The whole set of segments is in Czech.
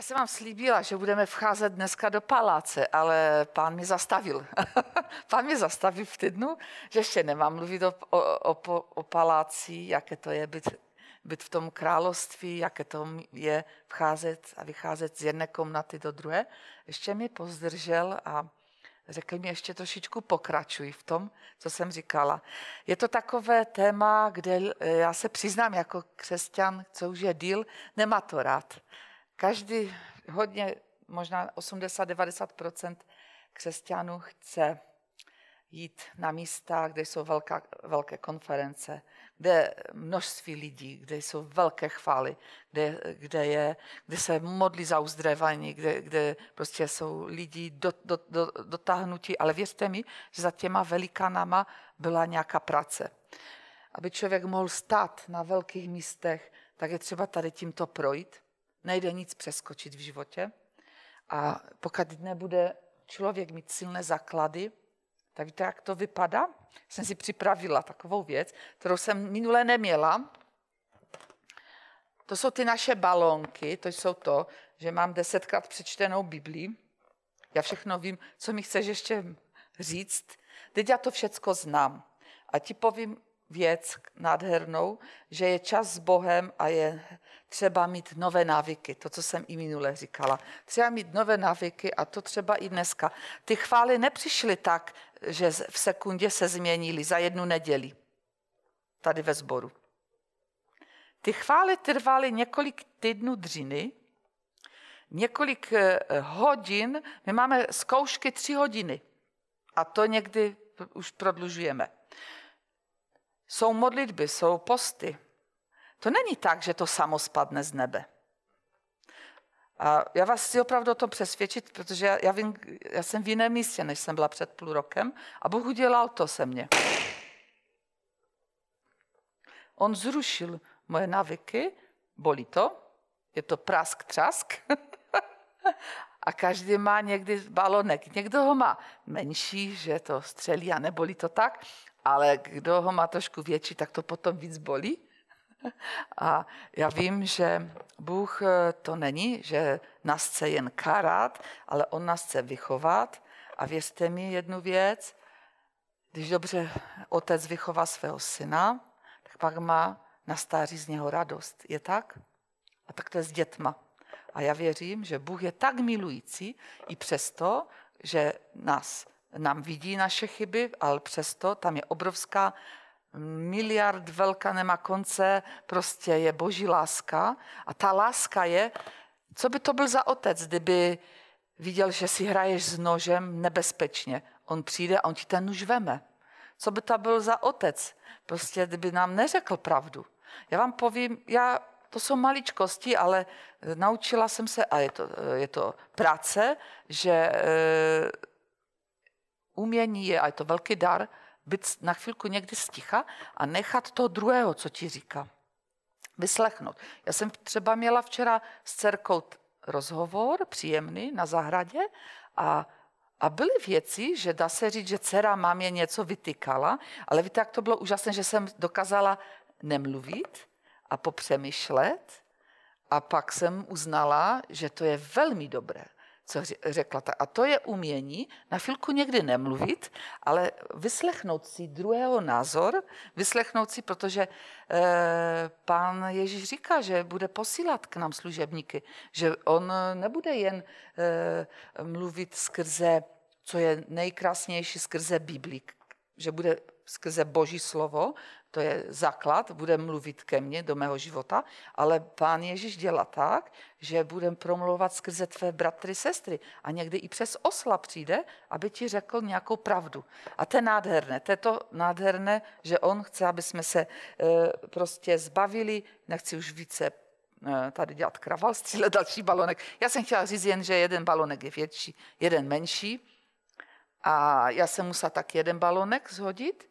Já jsem vám slíbila, že budeme vcházet dneska do paláce, ale pán mi zastavil. pán mi zastavil v týdnu, že ještě nemám mluvit o, o, o, o paláci, jaké to je být, být v tom království, jaké to je vcházet a vycházet z jedné komnaty do druhé. Ještě mi pozdržel a řekl mi ještě trošičku pokračuj v tom, co jsem říkala. Je to takové téma, kde já se přiznám jako křesťan, co už je díl, nemá to rád každý, hodně, možná 80-90% křesťanů chce jít na místa, kde jsou velká, velké konference, kde množství lidí, kde jsou velké chvály, kde, kde, je, kde se modlí za uzdravení, kde, kde prostě jsou lidi do, do, do, dotáhnutí. Ale věřte mi, že za těma velikánama byla nějaká práce. Aby člověk mohl stát na velkých místech, tak je třeba tady tímto projít nejde nic přeskočit v životě. A pokud nebude člověk mít silné základy, tak víte, jak to vypadá? Jsem si připravila takovou věc, kterou jsem minule neměla. To jsou ty naše balónky, to jsou to, že mám desetkrát přečtenou Biblii. Já všechno vím, co mi chceš ještě říct. Teď já to všecko znám. A ti povím věc nádhernou, že je čas s Bohem a je třeba mít nové návyky. To, co jsem i minule říkala. Třeba mít nové návyky a to třeba i dneska. Ty chvály nepřišly tak, že v sekundě se změnily za jednu neděli. Tady ve sboru. Ty chvály trvaly několik týdnů dřiny, několik eh, hodin. My máme zkoušky tři hodiny a to někdy už prodlužujeme. Jsou modlitby, jsou posty. To není tak, že to samo spadne z nebe. A já vás chci opravdu o tom přesvědčit, protože já, já, vím, já jsem v jiném místě, než jsem byla před půl rokem a Bůh udělal to se mně. On zrušil moje navyky, bolí to, je to prask, třask. a každý má někdy balonek. Někdo ho má menší, že to střelí a nebolí to tak ale kdo ho má trošku větší, tak to potom víc bolí. A já vím, že Bůh eh, to není, že nás chce jen karat, ale On nás chce vychovat. A věřte mi jednu věc, když dobře otec vychová svého syna, tak pak má na stáří z něho radost. Je tak? A tak to je s dětma. A já věřím, že Bůh je tak milující i přesto, že nás nám vidí naše chyby, ale přesto tam je obrovská miliard velká nemá konce, prostě je boží láska a ta láska je, co by to byl za otec, kdyby viděl, že si hraješ s nožem nebezpečně. On přijde a on ti ten nůž veme. Co by to byl za otec? Prostě kdyby nám neřekl pravdu. Já vám povím, já, to jsou maličkosti, ale naučila jsem se, a je to, je to práce, že e, umění je, a je to velký dar, být na chvilku někdy sticha a nechat toho druhého, co ti říká. Vyslechnout. Já jsem třeba měla včera s dcerkou rozhovor příjemný na zahradě a a byly věci, že dá se říct, že dcera mámě něco vytykala, ale víte, jak to bylo úžasné, že jsem dokázala nemluvit a popřemýšlet a pak jsem uznala, že to je velmi dobré co řekla. A to je umění na chvilku někdy nemluvit, ale vyslechnout si druhého názor, vyslechnout si, protože eh, pán Ježíš říká, že bude posílat k nám služebníky, že on nebude jen eh, mluvit skrze, co je nejkrásnější, skrze Biblii, že bude skrze Boží slovo, to je základ, bude mluvit ke mně do mého života, ale pán Ježíš dělá tak, že budem promluvat skrze tvé bratry, sestry a někdy i přes osla přijde, aby ti řekl nějakou pravdu. A to je nádherné, to je to nádherné, že on chce, aby jsme se eh, prostě zbavili, nechci už více eh, tady dělat kraval, střílet další balonek. Já jsem chtěla říct jen, že jeden balonek je větší, jeden menší. A já jsem musela tak jeden balonek zhodit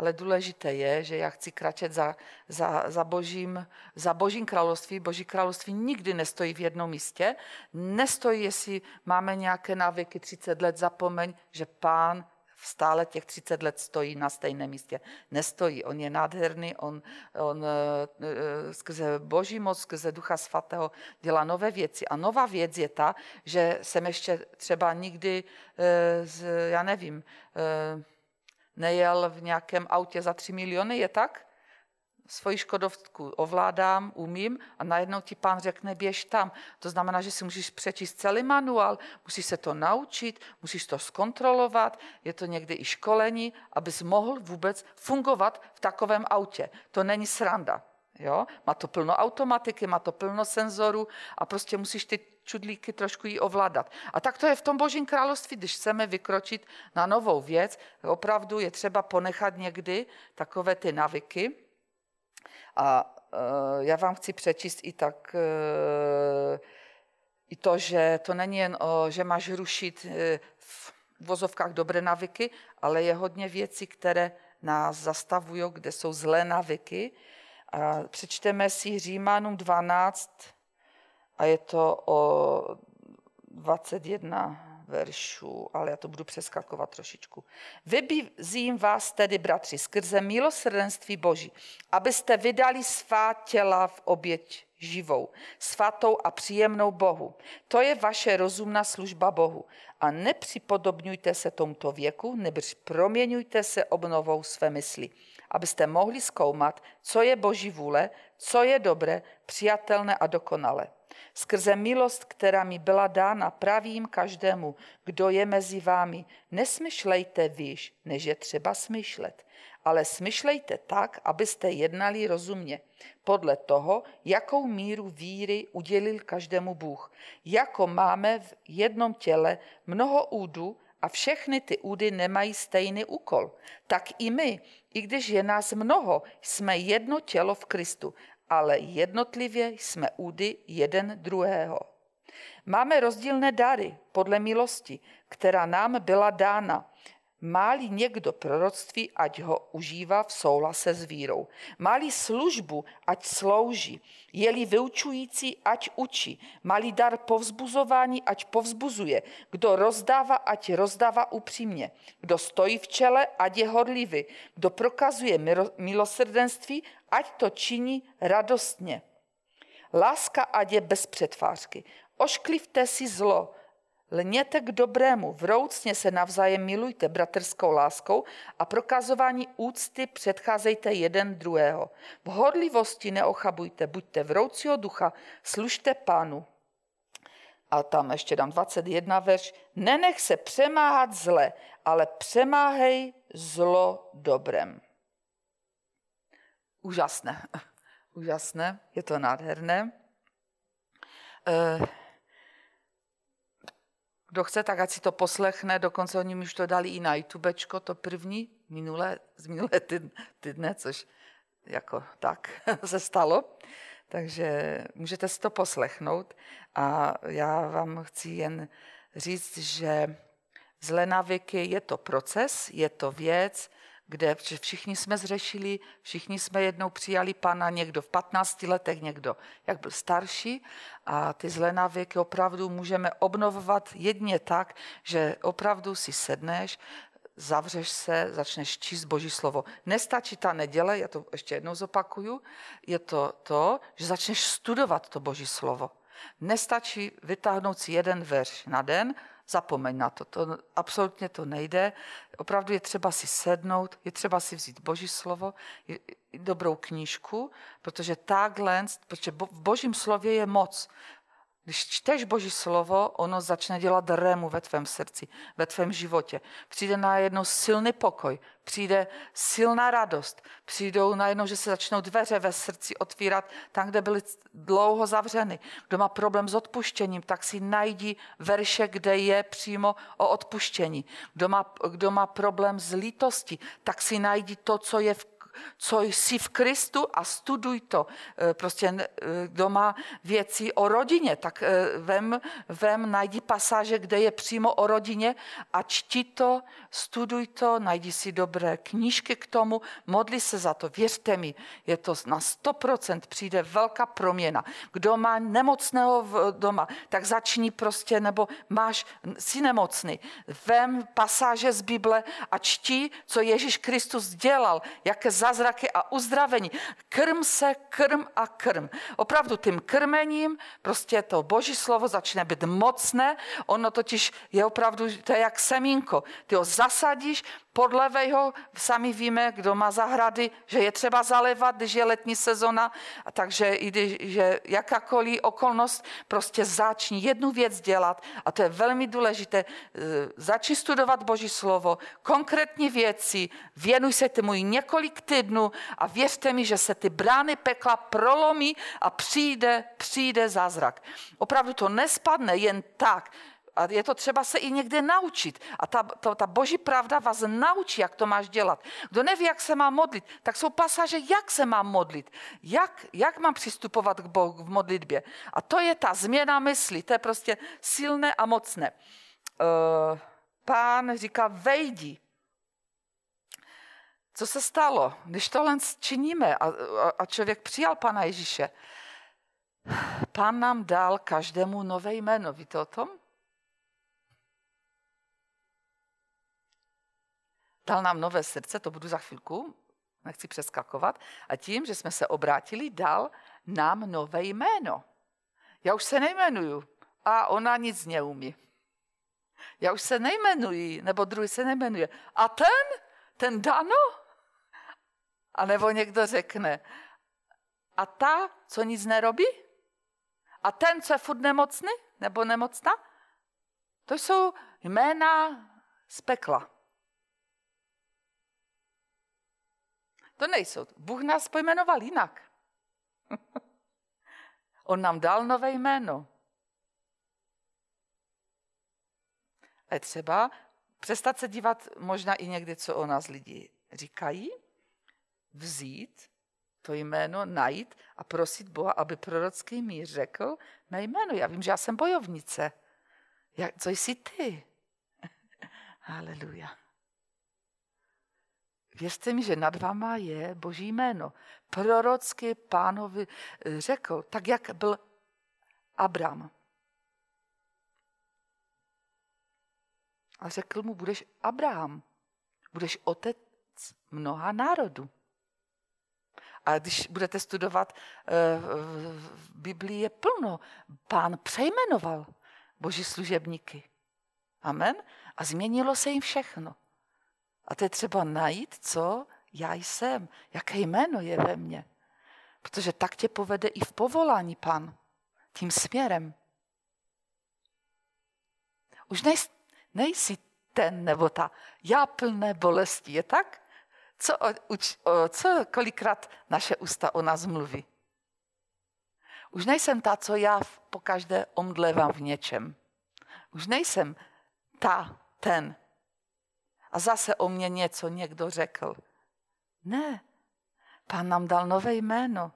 ale důležité je, že já chci kračet za, za, za, božím, za božím království. Boží království nikdy nestojí v jednom místě. Nestojí, jestli máme nějaké návyky 30 let, zapomeň, že pán stále těch 30 let stojí na stejném místě. Nestojí. On je nádherný, on, on uh, skrze boží moc, skrze ducha svatého dělá nové věci. A nová věc je ta, že jsem ještě třeba nikdy, z, já nevím, nejel v nějakém autě za 3 miliony, je tak? svoji škodovku ovládám, umím a najednou ti pán řekne, běž tam. To znamená, že si můžeš přečíst celý manuál, musíš se to naučit, musíš to zkontrolovat, je to někdy i školení, abys mohl vůbec fungovat v takovém autě. To není sranda. Jo? Má to plno automatiky, má to plno senzorů a prostě musíš ty čudlíky trošku jí ovládat. A tak to je v tom božím království, když chceme vykročit na novou věc, opravdu je třeba ponechat někdy takové ty navyky, a uh, já vám chci přečíst i tak uh, i to, že to není jen, o, že máš rušit uh, v vozovkách dobré navyky, ale je hodně věcí, které nás zastavují, kde jsou zlé navyky. A přečteme si Římanům 12 a je to o 21 veršů, ale já to budu přeskakovat trošičku. Vybízím vás tedy, bratři, skrze milosrdenství Boží, abyste vydali svá těla v oběť živou, svatou a příjemnou Bohu. To je vaše rozumná služba Bohu. A nepřipodobňujte se tomuto věku, nebož proměňujte se obnovou své mysli, abyste mohli zkoumat, co je Boží vůle, co je dobré, přijatelné a dokonalé. Skrze milost, která mi byla dána, pravím každému, kdo je mezi vámi, nesmyšlejte výš, než je třeba smyšlet, ale smyšlejte tak, abyste jednali rozumně, podle toho, jakou míru víry udělil každému Bůh. Jako máme v jednom těle mnoho údů a všechny ty údy nemají stejný úkol, tak i my, i když je nás mnoho, jsme jedno tělo v Kristu ale jednotlivě jsme údy jeden druhého. Máme rozdílné dary podle milosti, která nám byla dána. Máli někdo proroctví, ať ho užívá v souhlase s vírou. Máli službu, ať slouží. Je-li vyučující, ať učí. Máli dar povzbuzování, ať povzbuzuje. Kdo rozdává, ať rozdává upřímně. Kdo stojí v čele, ať je horlivý. Kdo prokazuje milosrdenství, ať to činí radostně. Láska ať je bez přetvářky. Ošklivte si zlo, Lněte k dobrému, vroucně se navzájem milujte bratrskou láskou a prokazování úcty předcházejte jeden druhého. V horlivosti neochabujte, buďte vroucího ducha, služte pánu. A tam ještě dám 21 verš. Nenech se přemáhat zle, ale přemáhej zlo dobrem. Úžasné. Úžasné, je to nádherné. Uh, kdo chce, tak ať si to poslechne, dokonce oni mi už to dali i na YouTubečko, to první, minulé, z minulé týdne, což jako tak se stalo. Takže můžete si to poslechnout a já vám chci jen říct, že zlé návyky je to proces, je to věc, kde všichni jsme zřešili, všichni jsme jednou přijali pana, někdo v 15 letech, někdo jak byl starší a ty zlé návyky opravdu můžeme obnovovat jedně tak, že opravdu si sedneš, zavřeš se, začneš číst Boží slovo. Nestačí ta neděle, já to ještě jednou zopakuju, je to to, že začneš studovat to Boží slovo. Nestačí vytáhnout si jeden verš na den, zapomeň na to, to absolutně to nejde. Opravdu je třeba si sednout, je třeba si vzít Boží slovo, je, dobrou knížku, protože takhle, protože v Božím slově je moc. Když čteš Boží slovo, ono začne dělat rému ve tvém srdci, ve tvém životě. Přijde najednou silný pokoj, přijde silná radost, přijdou najednou, že se začnou dveře ve srdci otvírat tam, kde byly dlouho zavřeny. Kdo má problém s odpuštěním, tak si najdi verše, kde je přímo o odpuštění. Kdo má, kdo má problém s lítostí, tak si najdi to, co je v co jsi v Kristu a studuj to. E, prostě e, doma věci o rodině, tak e, vem, vem, najdi pasáže, kde je přímo o rodině a čti to, studuj to, najdi si dobré knížky k tomu, modli se za to. Věřte mi, je to na 100% přijde velká proměna. Kdo má nemocného v doma, tak začni prostě, nebo máš, si nemocný, vem pasáže z Bible a čti, co Ježíš Kristus dělal, jaké zázraky a uzdravení. Krm se, krm a krm. Opravdu tím krmením prostě to boží slovo začne být mocné, ono totiž je opravdu, to je jak semínko. Ty ho zasadíš, podlevej ho, sami víme, kdo má zahrady, že je třeba zalévat, když je letní sezona, a takže i když je jakákoliv okolnost, prostě začni jednu věc dělat a to je velmi důležité. E, začni studovat Boží slovo, konkrétní věci, věnuj se tomu několik týdnů a věřte mi, že se ty brány pekla prolomí a přijde, přijde zázrak. Opravdu to nespadne jen tak, a je to třeba se i někde naučit. A ta, to, ta boží pravda vás naučí, jak to máš dělat. Kdo neví, jak se má modlit, tak jsou pasáže, jak se mám modlit. Jak, jak mám přistupovat k Bohu v modlitbě. A to je ta změna mysli. To je prostě silné a mocné. Uh, pán říká, vejdi. Co se stalo, když tohle činíme a, a člověk přijal Pana Ježíše? Pán nám dal každému nové jméno. Víte o tom? Dal nám nové srdce, to budu za chvilku, nechci přeskakovat, a tím, že jsme se obrátili, dal nám nové jméno. Já už se nejmenuju a ona nic neumí. Já už se nejmenuji, nebo druhý se nejmenuje. A ten? Ten Dano? A nebo někdo řekne, a ta, co nic nerobí? A ten, co je furt nemocný nebo nemocná? To jsou jména z pekla. To nejsou. Bůh nás pojmenoval jinak. On nám dal nové jméno. A je třeba přestat se dívat možná i někdy, co o nás lidi říkají, vzít to jméno, najít a prosit Boha, aby prorocký mír řekl mé jméno. Já vím, že já jsem bojovnice. Jak, co jsi ty? Haleluja. Věřte mi, že nad váma je Boží jméno. Prorocky pánovi eh, řekl, tak jak byl Abram. A řekl mu, budeš Abraham, budeš otec mnoha národů. A když budete studovat eh, v Biblii, je plno. Pán přejmenoval boží služebníky. Amen. A změnilo se jim všechno. A to je třeba najít, co já jsem, jaké jméno je ve mně. Protože tak tě povede i v povolání, pan, tím směrem. Už nej, nejsi ten nebo ta já plné bolesti, je tak? Co, uč, co kolikrát naše ústa o nás mluví? Už nejsem ta, co já po každé omdlevám v něčem. Už nejsem ta, ten, a zase o mě něco někdo řekl. Ne, pán nám dal nové jméno.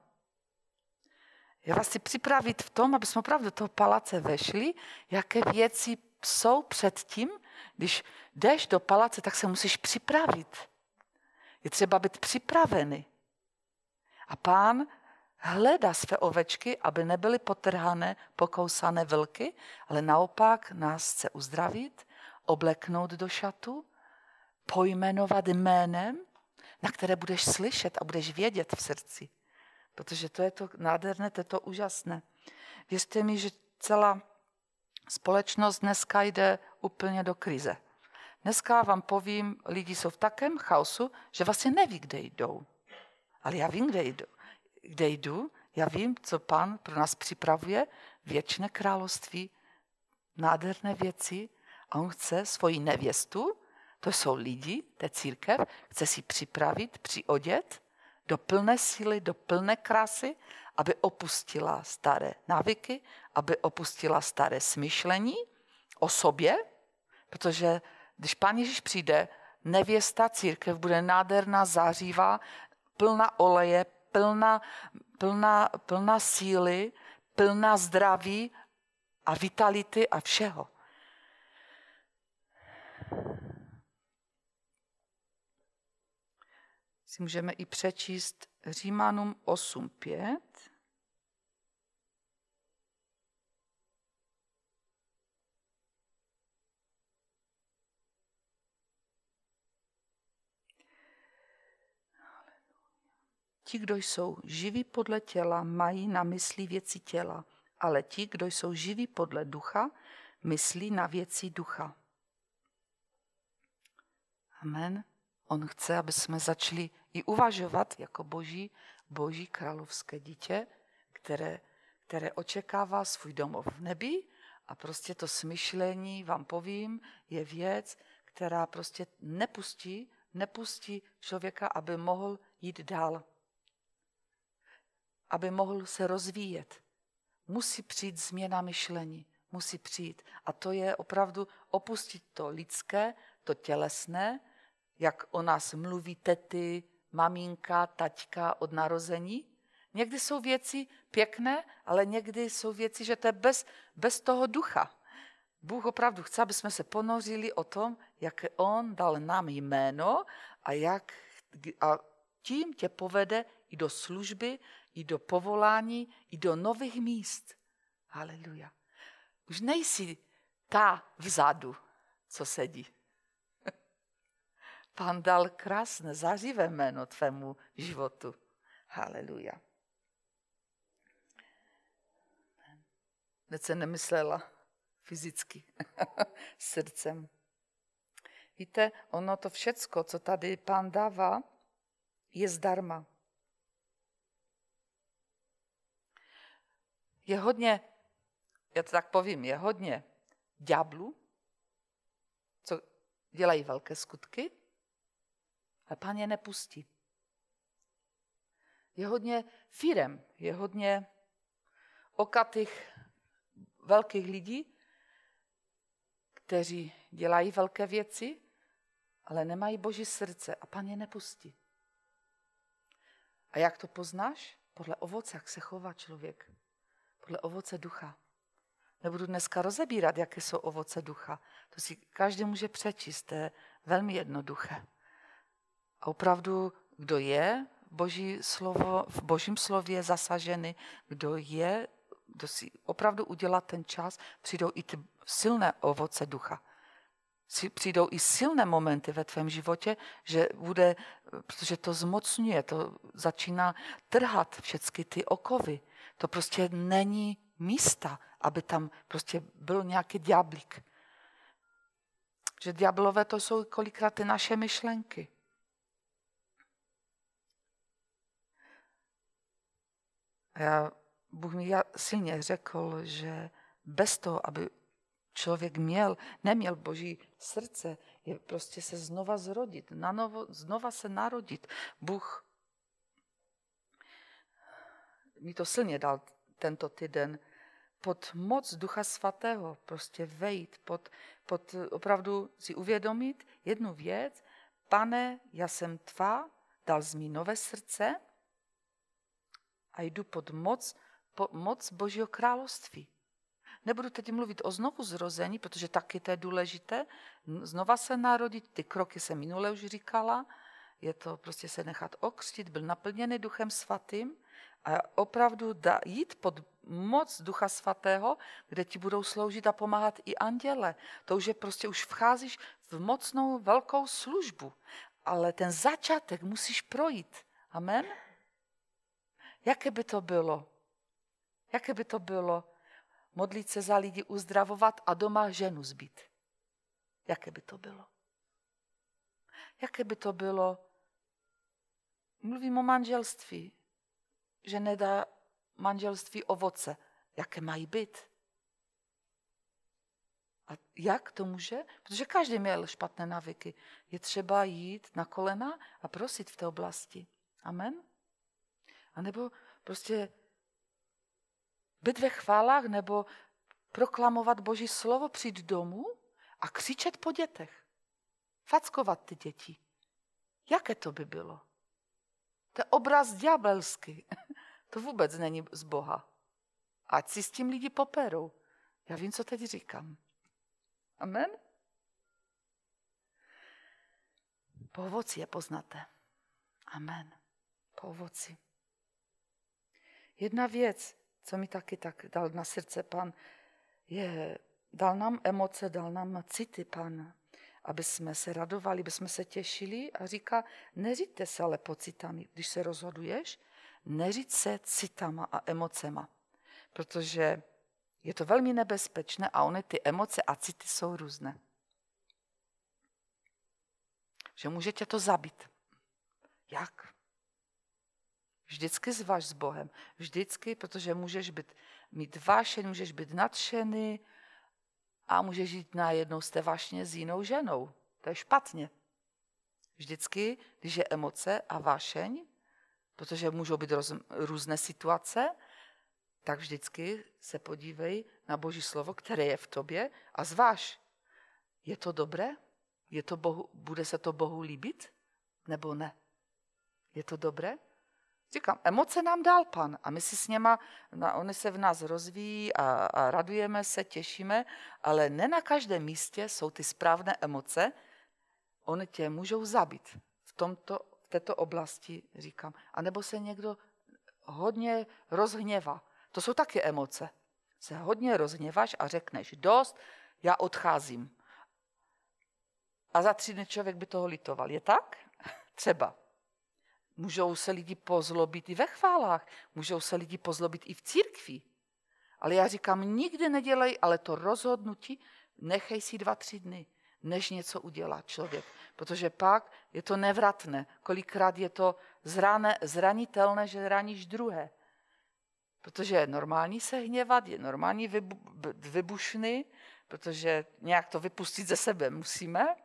Já vás chci připravit v tom, aby jsme opravdu do toho palace vešli, jaké věci jsou před tím, když jdeš do palace, tak se musíš připravit. Je třeba být připravený. A pán hledá své ovečky, aby nebyly potrhané, pokousané vlky, ale naopak nás chce uzdravit, obleknout do šatu pojmenovat jménem, na které budeš slyšet a budeš vědět v srdci. Protože to je to nádherné, to je to úžasné. Věřte mi, že celá společnost dneska jde úplně do krize. Dneska vám povím, lidi jsou v takém chaosu, že vlastně neví, kde jdou. Ale já vím, kde jdu. Kde jdu, já vím, co pán pro nás připravuje, věčné království, nádherné věci a on chce svoji nevěstu, to jsou lidi, je církev, chce si připravit, přiodět do plné síly, do plné krásy, aby opustila staré návyky, aby opustila staré smýšlení o sobě, protože když pán Ježíš přijde, nevěsta církev bude nádherná, zářivá, plná oleje, plná, plná, plná síly, plná zdraví a vitality a všeho. Si můžeme i přečíst Římanům 8.5. Ti, kdo jsou živí podle těla, mají na mysli věci těla, ale ti, kdo jsou živí podle ducha, myslí na věci ducha. Amen. On chce, aby jsme začali i uvažovat jako boží, boží královské dítě, které, které očekává svůj domov v nebi a prostě to smyšlení, vám povím, je věc, která prostě nepustí, nepustí člověka, aby mohl jít dál aby mohl se rozvíjet. Musí přijít změna myšlení, musí přijít. A to je opravdu opustit to lidské, to tělesné, jak o nás mluví tety, maminka, taťka od narození. Někdy jsou věci pěkné, ale někdy jsou věci, že to je bez, bez toho ducha. Bůh opravdu chce, aby jsme se ponořili o tom, jak On dal nám jméno a jak a tím tě povede i do služby, i do povolání, i do nových míst. Haleluja. Už nejsi ta vzadu, co sedí. Pán dal krásné, zářivé jméno tvému životu. Haleluja. Se nemyslela fyzicky, srdcem. Víte, ono to všecko, co tady pán dává, je zdarma. je hodně, já to tak povím, je hodně ďáblů, co dělají velké skutky, ale pán je nepustí. Je hodně firem, je hodně okatých velkých lidí, kteří dělají velké věci, ale nemají boží srdce a pán je nepustí. A jak to poznáš? Podle ovoce, jak se chová člověk podle ovoce ducha. Nebudu dneska rozebírat, jaké jsou ovoce ducha. To si každý může přečíst, to je velmi jednoduché. A opravdu, kdo je boží slovo, v božím slově zasažený, kdo je, kdo si opravdu udělá ten čas, přijdou i ty silné ovoce ducha. Přijdou i silné momenty ve tvém životě, že bude, protože to zmocňuje, to začíná trhat všechny ty okovy to prostě není místa, aby tam prostě byl nějaký diablík. Že diablové to jsou kolikrát ty naše myšlenky. Já, Bůh mi silně řekl, že bez toho, aby člověk měl, neměl boží srdce, je prostě se znova zrodit, nanovo, znova se narodit. Bůh mi to silně dal tento týden, pod moc Ducha Svatého prostě vejít, pod, pod opravdu si uvědomit jednu věc, pane, já jsem tvá, dal jsi mi nové srdce a jdu pod moc, pod moc Božího království. Nebudu teď mluvit o znovu zrození, protože taky to je důležité. Znova se narodit, ty kroky se minule už říkala, je to prostě se nechat okřtit, byl naplněný Duchem Svatým a opravdu dá, jít pod moc Ducha Svatého, kde ti budou sloužit a pomáhat i anděle. To už je prostě, už vcházíš v mocnou velkou službu. Ale ten začátek musíš projít. Amen? Jaké by to bylo? Jaké by to bylo modlit se za lidi, uzdravovat a doma ženu zbyt? Jaké by to bylo? Jaké by to bylo? Mluvím o manželství že nedá manželství ovoce, jaké mají být. A jak to může? Protože každý měl špatné navyky. Je třeba jít na kolena a prosit v té oblasti. Amen? A nebo prostě být ve chválách, nebo proklamovat Boží slovo, přijít domů a křičet po dětech. Fackovat ty děti. Jaké to by bylo? To je obraz ďábelský. To vůbec není z Boha. Ať si s tím lidi poperou. Já vím, co teď říkám. Amen? Po ovoci je poznáte. Amen. Po ovoci. Jedna věc, co mi taky tak dal na srdce pan, je, dal nám emoce, dal nám city pan, aby jsme se radovali, aby jsme se těšili a říká, neříďte se ale pocitami, když se rozhoduješ, neříď se citama a emocema, protože je to velmi nebezpečné a ony ty emoce a city jsou různé. Že můžete to zabít. Jak? Vždycky zvaž s Bohem. Vždycky, protože můžeš být, mít vášeň, můžeš být nadšený a můžeš jít najednou z té vášně s jinou ženou. To je špatně. Vždycky, když je emoce a vášeň, protože můžou být roz, různé situace, tak vždycky se podívej na Boží slovo, které je v tobě a zváž, je to dobré? Je to Bohu, bude se to Bohu líbit? Nebo ne? Je to dobré? Říkám, emoce nám dal pan a my si s něma, na, oni se v nás rozvíjí a, a radujeme se, těšíme, ale ne na každém místě jsou ty správné emoce, oni tě můžou zabít. V, tomto, v této oblasti říkám. A nebo se někdo hodně rozhněvá. To jsou taky emoce. Se hodně rozhněváš a řekneš, dost, já odcházím. A za tři dny člověk by toho litoval. Je tak? Třeba. Můžou se lidi pozlobit i ve chválách, můžou se lidi pozlobit i v církvi. Ale já říkám, nikdy nedělej, ale to rozhodnutí nechej si dva, tři dny, než něco udělá člověk. Protože pak je to nevratné. Kolikrát je to zrané, zranitelné, že raníš druhé. Protože je normální se hněvat, je normální vybu, vybušný, protože nějak to vypustit ze sebe musíme,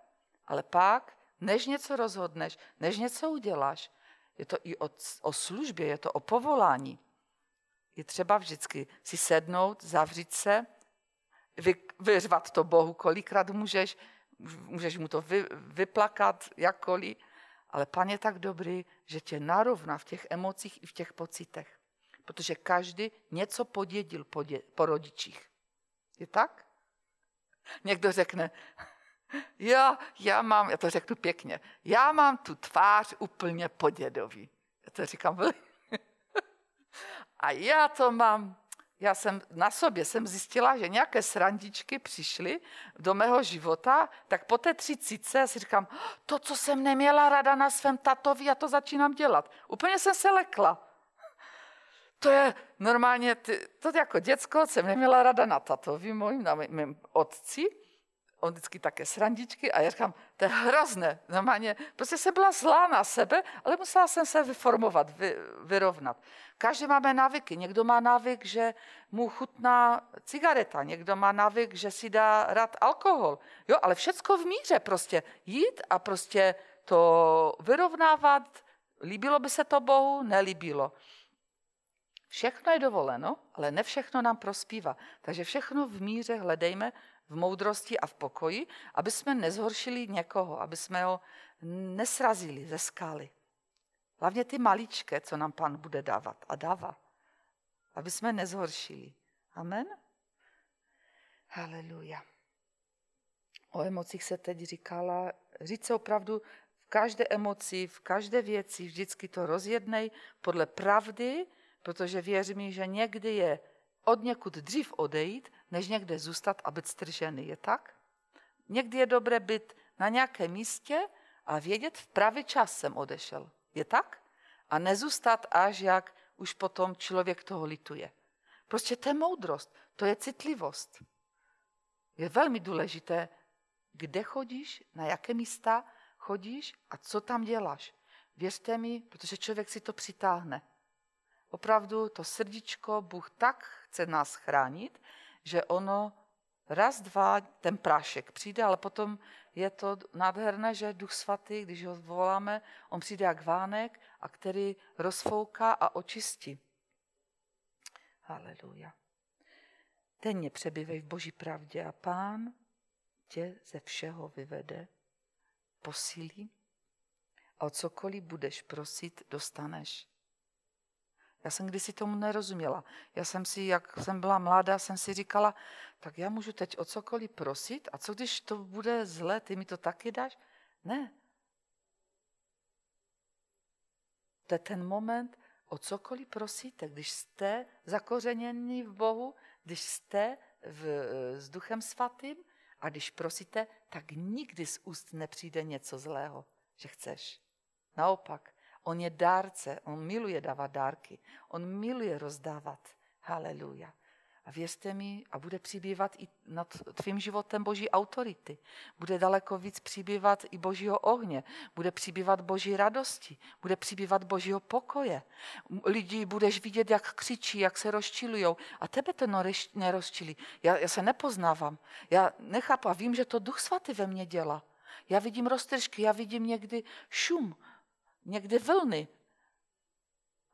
ale pak, než něco rozhodneš, než něco uděláš, je to i o, o službě, je to o povolání. Je třeba vždycky si sednout, zavřít se, vy, vyřvat to Bohu, kolikrát můžeš, můžeš mu to vy, vyplakat, jakkoliv, ale Pan je tak dobrý, že tě narovná v těch emocích i v těch pocitech. Protože každý něco podědil po, dě, po rodičích. Je tak? Někdo řekne, já, já mám, já to řeknu pěkně, já mám tu tvář úplně po dědovi. Já to říkám A já to mám, já jsem na sobě jsem zjistila, že nějaké srandičky přišly do mého života, tak po té třicíce si říkám, to, co jsem neměla rada na svém tatovi, já to začínám dělat. Úplně jsem se lekla. To je normálně, to jako děcko jsem neměla rada na tatovi, mojím, na mým otci, on vždycky také srandičky a já říkám, to je hrozné, normálně, prostě jsem byla zlá na sebe, ale musela jsem se vyformovat, vy, vyrovnat. Každý máme návyky, někdo má návyk, že mu chutná cigareta, někdo má návyk, že si dá rád alkohol, jo, ale všecko v míře, prostě jít a prostě to vyrovnávat, líbilo by se to Bohu, nelíbilo. Všechno je dovoleno, ale ne všechno nám prospívá. Takže všechno v míře hledejme, v moudrosti a v pokoji, aby jsme nezhoršili někoho, aby jsme ho nesrazili ze skály. Hlavně ty maličké, co nám pan bude dávat a dává. Aby jsme nezhoršili. Amen? Haleluja. O emocích se teď říkala, říct se opravdu v každé emoci, v každé věci, vždycky to rozjednej podle pravdy, protože věřím, že někdy je od někud dřív odejít, než někde zůstat a být stržený. Je tak? Někdy je dobré být na nějakém místě a vědět, v pravý čas jsem odešel. Je tak? A nezůstat až jak už potom člověk toho lituje. Prostě to je moudrost, to je citlivost. Je velmi důležité, kde chodíš, na jaké místa chodíš a co tam děláš. Věřte mi, protože člověk si to přitáhne. Opravdu to srdíčko Bůh tak chce nás chránit, že ono raz, dva, ten prášek přijde, ale potom je to nádherné, že Duch Svatý, když ho voláme, on přijde jak vánek a který rozfouká a očistí. Haleluja. Denně přebývej v Boží pravdě a Pán tě ze všeho vyvede, posílí a o cokoliv budeš prosit, dostaneš. Já jsem kdysi tomu nerozuměla. Já jsem si, jak jsem byla mladá, jsem si říkala, tak já můžu teď o cokoliv prosit a co když to bude zlé, ty mi to taky dáš? Ne. To je ten moment, o cokoliv prosíte, když jste zakořeněni v Bohu, když jste v, s Duchem Svatým a když prosíte, tak nikdy z úst nepřijde něco zlého, že chceš. Naopak, on je dárce, on miluje dávat dárky, on miluje rozdávat. Haleluja. A věřte mi, a bude přibývat i nad tvým životem boží autority. Bude daleko víc přibývat i božího ohně. Bude přibývat boží radosti. Bude přibývat božího pokoje. Lidi budeš vidět, jak křičí, jak se rozčilujou. A tebe to nerozčilí. Já, já se nepoznávám. Já nechápu a vím, že to duch svatý ve mně dělá. Já vidím roztržky, já vidím někdy šum, někdy vlny,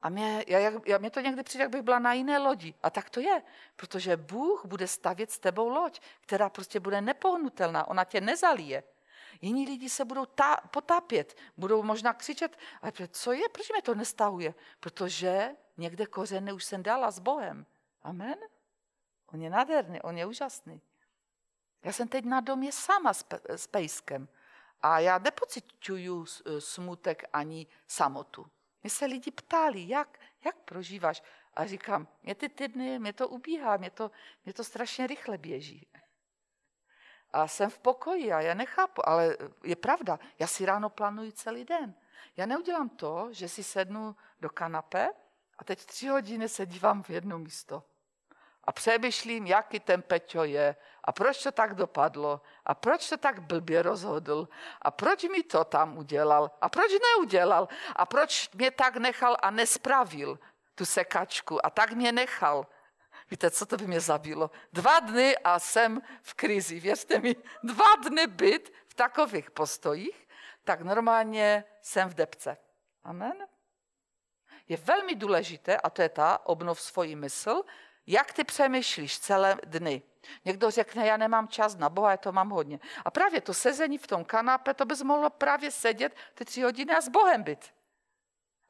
a mě, já, já, mě to někdy přijde, jak bych byla na jiné lodi. A tak to je, protože Bůh bude stavět s tebou loď, která prostě bude nepohnutelná, ona tě nezalije. Jiní lidi se budou tá, potápět, budou možná křičet, ale co je, proč mě to nestahuje? Protože někde kořeny už jsem dala s Bohem. Amen? On je nádherný, on je úžasný. Já jsem teď na domě sama s, s pejskem a já nepocituju smutek ani samotu. Mě se lidi ptali, jak, jak prožíváš? A říkám, mě ty týdny, mě to ubíhá, mě to, mě to strašně rychle běží. A jsem v pokoji a já nechápu, ale je pravda, já si ráno plánuji celý den. Já neudělám to, že si sednu do kanape a teď tři hodiny se dívám v jedno místo a přemýšlím, jaký ten Peťo je a proč to tak dopadlo a proč to tak blbě rozhodl a proč mi to tam udělal a proč neudělal a proč mě tak nechal a nespravil tu sekačku a tak mě nechal. Víte, co to by mě zabilo? Dva dny a jsem v krizi. Věřte mi, dva dny být v takových postojích, tak normálně jsem v depce. Amen. Je velmi důležité, a to je ta obnov svoji mysl, jak ty přemýšlíš celé dny? Někdo řekne, já nemám čas na Boha, já to mám hodně. A právě to sezení v tom kanápe, to bys mohlo právě sedět ty tři hodiny a s Bohem být.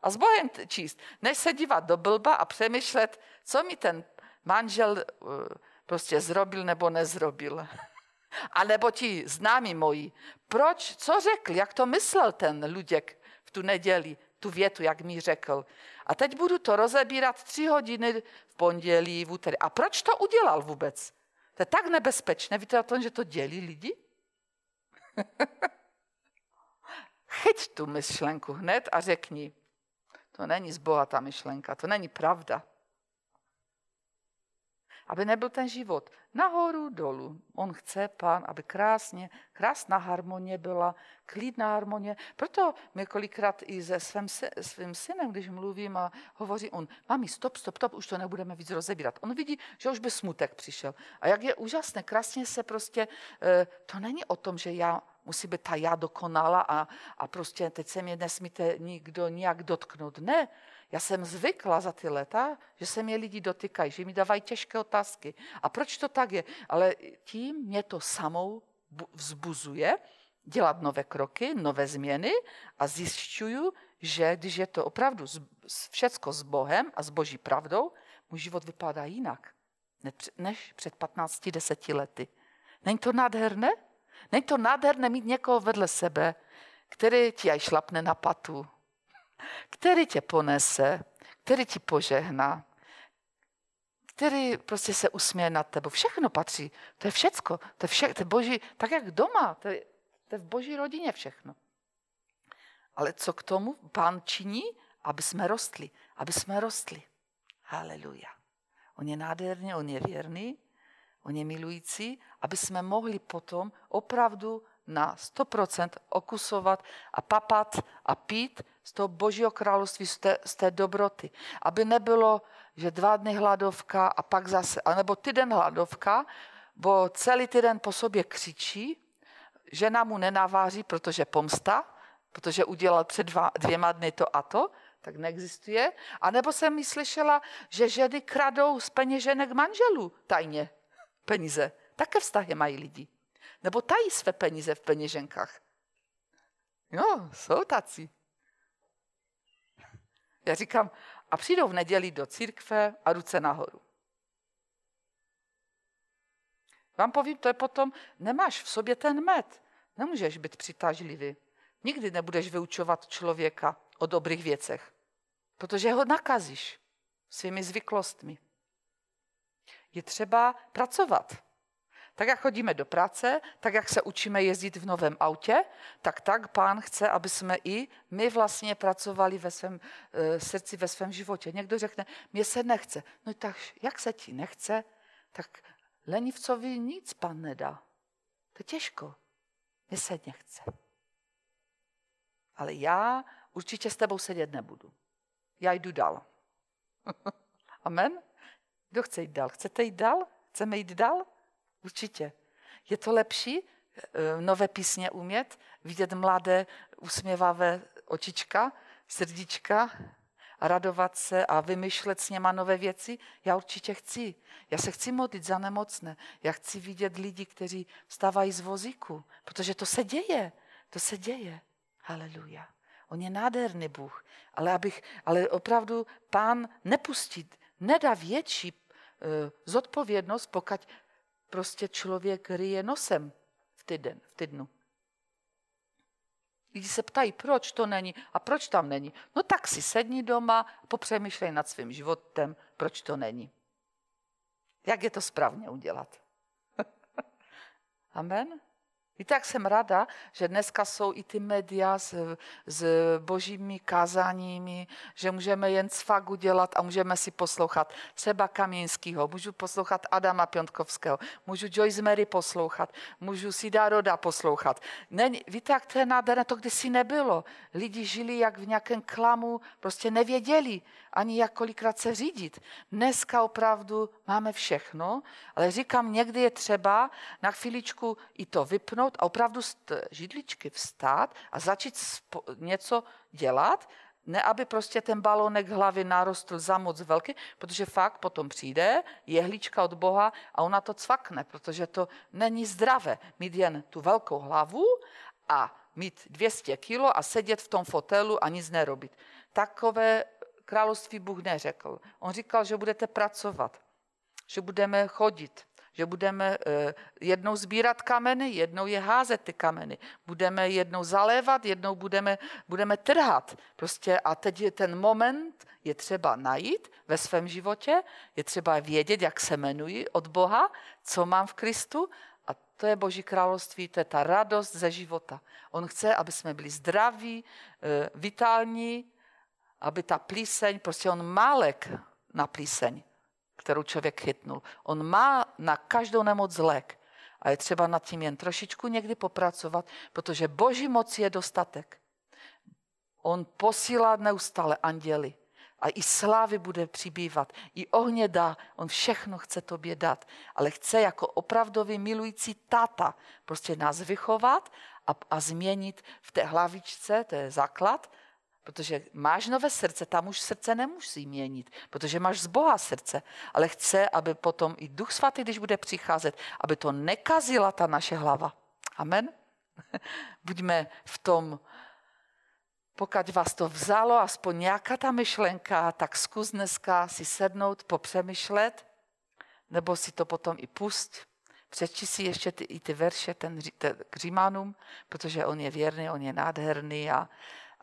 A s Bohem číst. Než se dívat do blba a přemýšlet, co mi ten manžel eh, prostě zrobil nebo nezrobil. A nebo ti známí moji. Proč, co řekl, jak to myslel ten Luděk v tu neděli, tu větu, jak mi řekl. A teď budu to rozebírat tři hodiny v pondělí, v úterý. A proč to udělal vůbec? To je tak nebezpečné. Víte o tom, že to dělí lidi? Chyť tu myšlenku hned a řekni, to není z Boha ta myšlenka, to není pravda aby nebyl ten život nahoru, dolů. On chce, pán, aby krásně, krásná harmonie byla, klidná harmonie. Proto mě kolikrát i se svým, svým synem, když mluvím a hovoří on, mami, stop, stop, stop, už to nebudeme víc rozebírat. On vidí, že už by smutek přišel. A jak je úžasné, krásně se prostě, eh, to není o tom, že já musí být ta já dokonala a, a prostě teď se mě nesmíte nikdo nijak dotknout. Ne, já jsem zvykla za ty leta, že se mě lidi dotýkají, že mi dávají těžké otázky. A proč to tak je? Ale tím mě to samou vzbuzuje dělat nové kroky, nové změny a zjišťuju, že když je to opravdu všecko s Bohem a s Boží pravdou, můj život vypadá jinak než před 15-10 lety. Není to nádherné? Není to nádherné mít někoho vedle sebe, který ti aj šlapne na patu, který tě ponese, který ti požehná, který prostě se usměje nad tebou. Všechno patří. To je všecko. To je, vše, to je boží, tak jak doma. To je, to je v boží rodině všechno. Ale co k tomu pán činí? Aby jsme rostli. Aby jsme rostli. Haleluja. On je nádherný, on je věrný, on je milující, aby jsme mohli potom opravdu na 100% okusovat a papat a pít z toho božího království, z té, z té dobroty. Aby nebylo, že dva dny hladovka a pak zase, anebo týden hladovka, bo celý týden po sobě křičí, žena mu nenaváří, protože pomsta, protože udělal před dva, dvěma dny to a to, tak neexistuje. A nebo jsem mi slyšela, že ženy kradou z peněženek manželů tajně peníze. Také vztahy mají lidi. Nebo tají své peníze v peněženkách. Jo, jsou tací. Já říkám, a přijdou v neděli do církve a ruce nahoru. Vám povím, to je potom, nemáš v sobě ten med. Nemůžeš být přitažlivý. Nikdy nebudeš vyučovat člověka o dobrých věcech, protože ho nakazíš svými zvyklostmi. Je třeba pracovat. Tak jak chodíme do práce, tak jak se učíme jezdit v novém autě, tak tak pán chce, aby jsme i my vlastně pracovali ve svém e, srdci, ve svém životě. Někdo řekne, mě se nechce. No tak jak se ti nechce, tak lenivcovi nic pan nedá. To je těžko. Mně se nechce. Ale já určitě s tebou sedět nebudu. Já jdu dál. Amen? Kdo chce jít dál? Chcete jít dál? Chceme jít dál? Určitě. Je to lepší eh, nové písně umět, vidět mladé usměvavé očička, srdíčka a radovat se a vymýšlet s něma nové věci? Já určitě chci. Já se chci modlit za nemocné. Já chci vidět lidi, kteří vstávají z vozíku, protože to se děje. To se děje. Haleluja. On je nádherný Bůh, ale, abych, ale opravdu pán nepustí, nedá větší uh, zodpovědnost, pokud prostě člověk ryje nosem v týden, v týdnu. Lidi se ptají, proč to není a proč tam není. No tak si sedni doma a popřemýšlej nad svým životem, proč to není. Jak je to správně udělat? Amen. Víte, jak jsem ráda, že dneska jsou i ty média s, s božími kázáními, že můžeme jen cvak udělat a můžeme si poslouchat třeba Kamínského, můžu poslouchat Adama Piontkovského, můžu Joyce Mary poslouchat, můžu si Roda poslouchat. Není, víte, jak to je nádherné, to kdysi nebylo. Lidi žili jak v nějakém klamu, prostě nevěděli ani jak kolikrát se řídit. Dneska opravdu máme všechno, ale říkám, někdy je třeba na chviličku i to vypnout a opravdu z židličky vstát a začít něco dělat, ne aby prostě ten balonek hlavy narostl za moc velký, protože fakt potom přijde jehlička od Boha a ona to cvakne, protože to není zdravé mít jen tu velkou hlavu a mít 200 kilo a sedět v tom fotelu a nic nerobit. Takové království Bůh neřekl. On říkal, že budete pracovat, že budeme chodit, že budeme eh, jednou sbírat kameny, jednou je házet ty kameny. Budeme jednou zalévat, jednou budeme, budeme trhat. Prostě a teď je ten moment, je třeba najít ve svém životě, je třeba vědět, jak se jmenuji od Boha, co mám v Kristu a to je Boží království, to je ta radost ze života. On chce, aby jsme byli zdraví, eh, vitální, aby ta plíseň, prostě on má lék na plíseň, kterou člověk chytnul. On má na každou nemoc lék. A je třeba nad tím jen trošičku někdy popracovat, protože boží moc je dostatek. On posílá neustále anděly. A i slávy bude přibývat, i ohně dá, on všechno chce tobě dát, ale chce jako opravdový milující táta prostě nás vychovat a, a změnit v té hlavičce, to je základ, Protože máš nové srdce, tam už srdce nemusí měnit, protože máš z Boha srdce, ale chce, aby potom i Duch Svatý, když bude přicházet, aby to nekazila ta naše hlava. Amen? Buďme v tom, pokud vás to vzalo, aspoň nějaká ta myšlenka, tak zkus dneska si sednout, popřemýšlet, nebo si to potom i pust. Přečti si ještě ty, i ty verše ten, ten, k Římanům, protože on je věrný, on je nádherný a,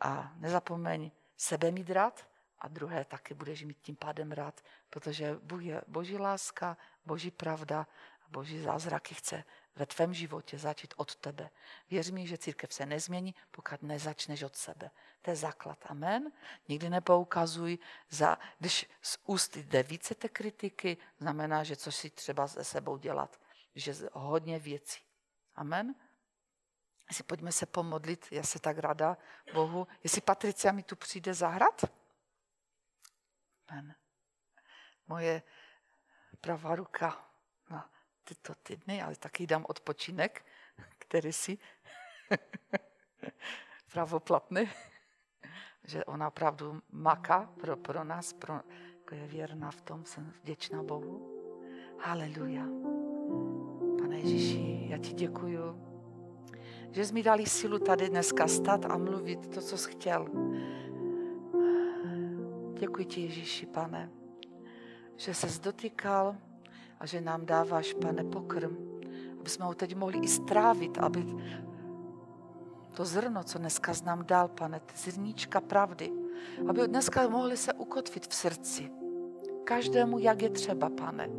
a nezapomeň sebe mít rád a druhé taky budeš mít tím pádem rád, protože Bůh je boží láska, boží pravda a boží zázraky chce ve tvém životě začít od tebe. Věř mi, že církev se nezmění, pokud nezačneš od sebe. To je základ. Amen. Nikdy nepoukazuj, za, když z úst jde více té kritiky, znamená, že co si třeba se sebou dělat. Že hodně věcí. Amen. Jestli pojďme se pomodlit, já se tak rada Bohu. Jestli Patricia mi tu přijde zahrát? Men. Moje pravá ruka na tyto týdny, ale taky dám odpočinek, který si pravoplatný, že ona opravdu maká pro, pro nás, pro, jako je věrná v tom, jsem vděčná Bohu. Haleluja. Pane Ježíši, já ti děkuju že jsi mi dali silu tady dneska stát a mluvit to, co jsi chtěl. Děkuji ti, Ježíši, pane, že se dotýkal a že nám dáváš, pane, pokrm, aby jsme ho teď mohli i strávit, aby to zrno, co dneska nám dal, pane, zrníčka pravdy, aby dneska mohli se ukotvit v srdci. Každému, jak je třeba, pane.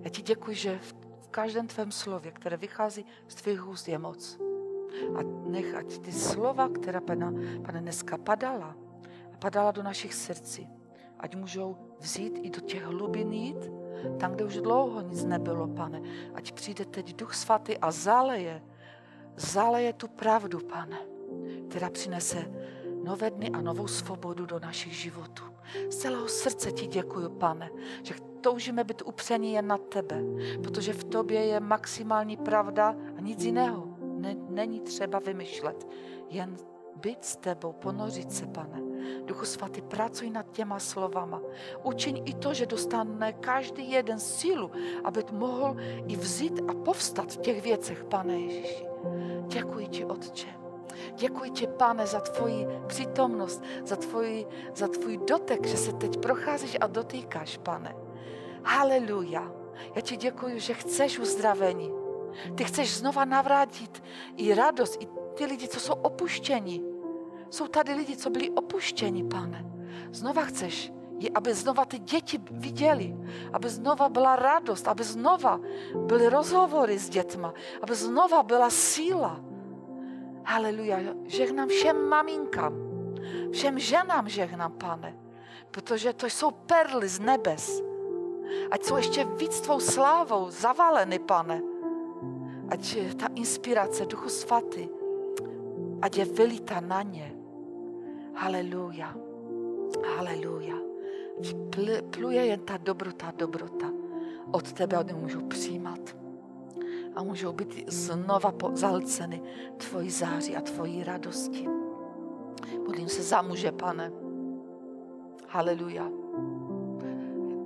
Já ti děkuji, že v každém tvém slově, které vychází z tvých úst, je moc. A nech, ať ty slova, která, pane, pane dneska padala, padala do našich srdcí, ať můžou vzít i do těch hlubin jít, tam, kde už dlouho nic nebylo, pane. Ať přijde teď Duch Svatý a zaleje, zaleje tu pravdu, pane, která přinese nové dny a novou svobodu do našich životů. Z celého srdce ti děkuju, pane, že toužíme být upření jen na tebe, protože v tobě je maximální pravda a nic jiného není třeba vymyšlet. Jen být s tebou, ponořit se, pane. Duchu svatý, pracuj nad těma slovama. Učiň i to, že dostane každý jeden sílu, aby mohl i vzít a povstat v těch věcech, pane Ježíši. Děkuji ti, Otče. Děkuji ti, pane, za tvoji přítomnost, za, tvoj, za tvůj dotek, že se teď procházíš a dotýkáš, pane. Haleluja. Já ti děkuji, že chceš uzdravení. Ty chceš znova navrátit i radost, i ty lidi, co jsou opuštěni. Jsou tady lidi, co byli opuštěni, pane. Znova chceš, aby znova ty děti viděli, aby znova byla radost, aby znova byly rozhovory s dětma, aby znova byla síla. Haleluja, žehnám všem maminkám, všem ženám žehnám, pane, protože to jsou perly z nebes. Ať jsou ještě víc tvou slávou zavaleny, pane. Ať ta inspirace Duchu Svatý, ať je vylita na ně. Haleluja. Haleluja. Pluje jen ta dobrota, dobrota. Od tebe oni můžou přijímat. A můžou být znova zalceny tvoji záři a tvoji radosti. Modlím se za muže, pane. Haleluja.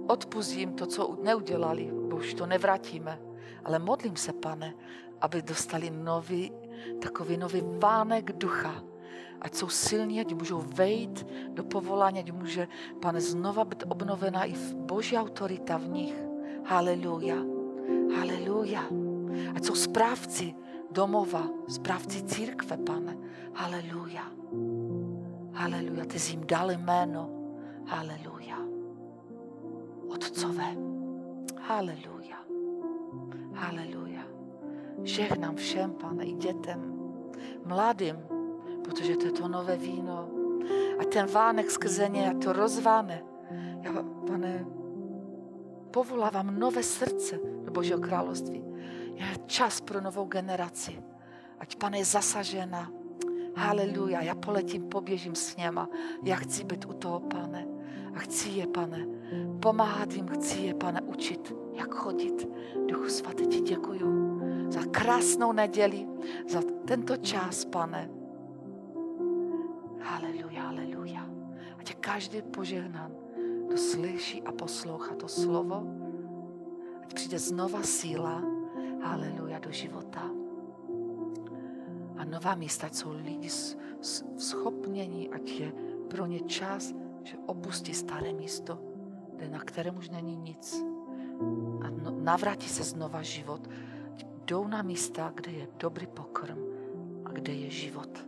Odpustím to, co neudělali, bo už to nevrátíme. Ale modlím se, pane, aby dostali nový, takový nový vánek ducha, ať jsou silní, ať můžou vejít do povolání, ať může, pane, znova být obnovená i v boží autorita v nich. Haleluja. Haleluja. Ať jsou správci domova, správci církve, pane. Haleluja. Haleluja. Ty jsi jim dal jméno. Haleluja. Otcové. Haleluja. Haleluja. Žehnám všem, pane, i dětem, mladým, protože to je to nové víno. A ten vánek skrze ně, to rozváne. Já, pane, povolávám nové srdce do Božího království. Je čas pro novou generaci. Ať, pane, je zasažena. Haleluja, já poletím, poběžím s něma. Já chci být u toho, pane. A chci je, pane, pomáhat jim, chci je, pane, učit, jak chodit. Duchu svatý, ti děkuju za krásnou neděli, za tento čas, pane. Haleluja, haleluja. Ať je každý požehnán, kdo slyší a poslouchá to slovo. Ať přijde znova síla, haleluja, do života. A nová místa, ať jsou lidi schopnění, ať je pro ně čas, že opustí staré místo, kde na kterém už není nic. A no, navrátí se znova život. Jdou na místa, kde je dobrý pokrm a kde je život.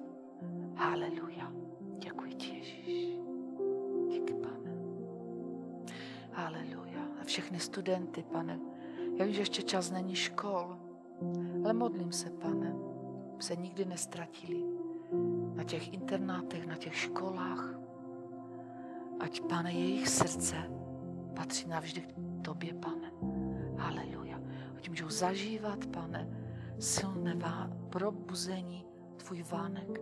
Haleluja. Děkuji ti, Ježíš. Díky, pane. Haleluja. A všechny studenty, pane. Já vím, že ještě čas není škol, ale modlím se, pane, se nikdy nestratili na těch internátech, na těch školách. Ať, pane, jejich srdce patří navždy tobě, pane. Haleluja. Ať můžou zažívat, pane, silné probuzení, tvůj vánek,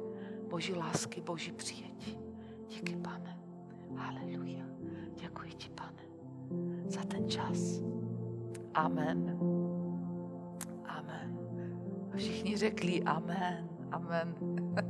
Boží lásky, Boží přijetí. Díky, pane. Haleluja. Děkuji ti, pane, za ten čas. Amen. Amen. Všichni řekli amen. Amen.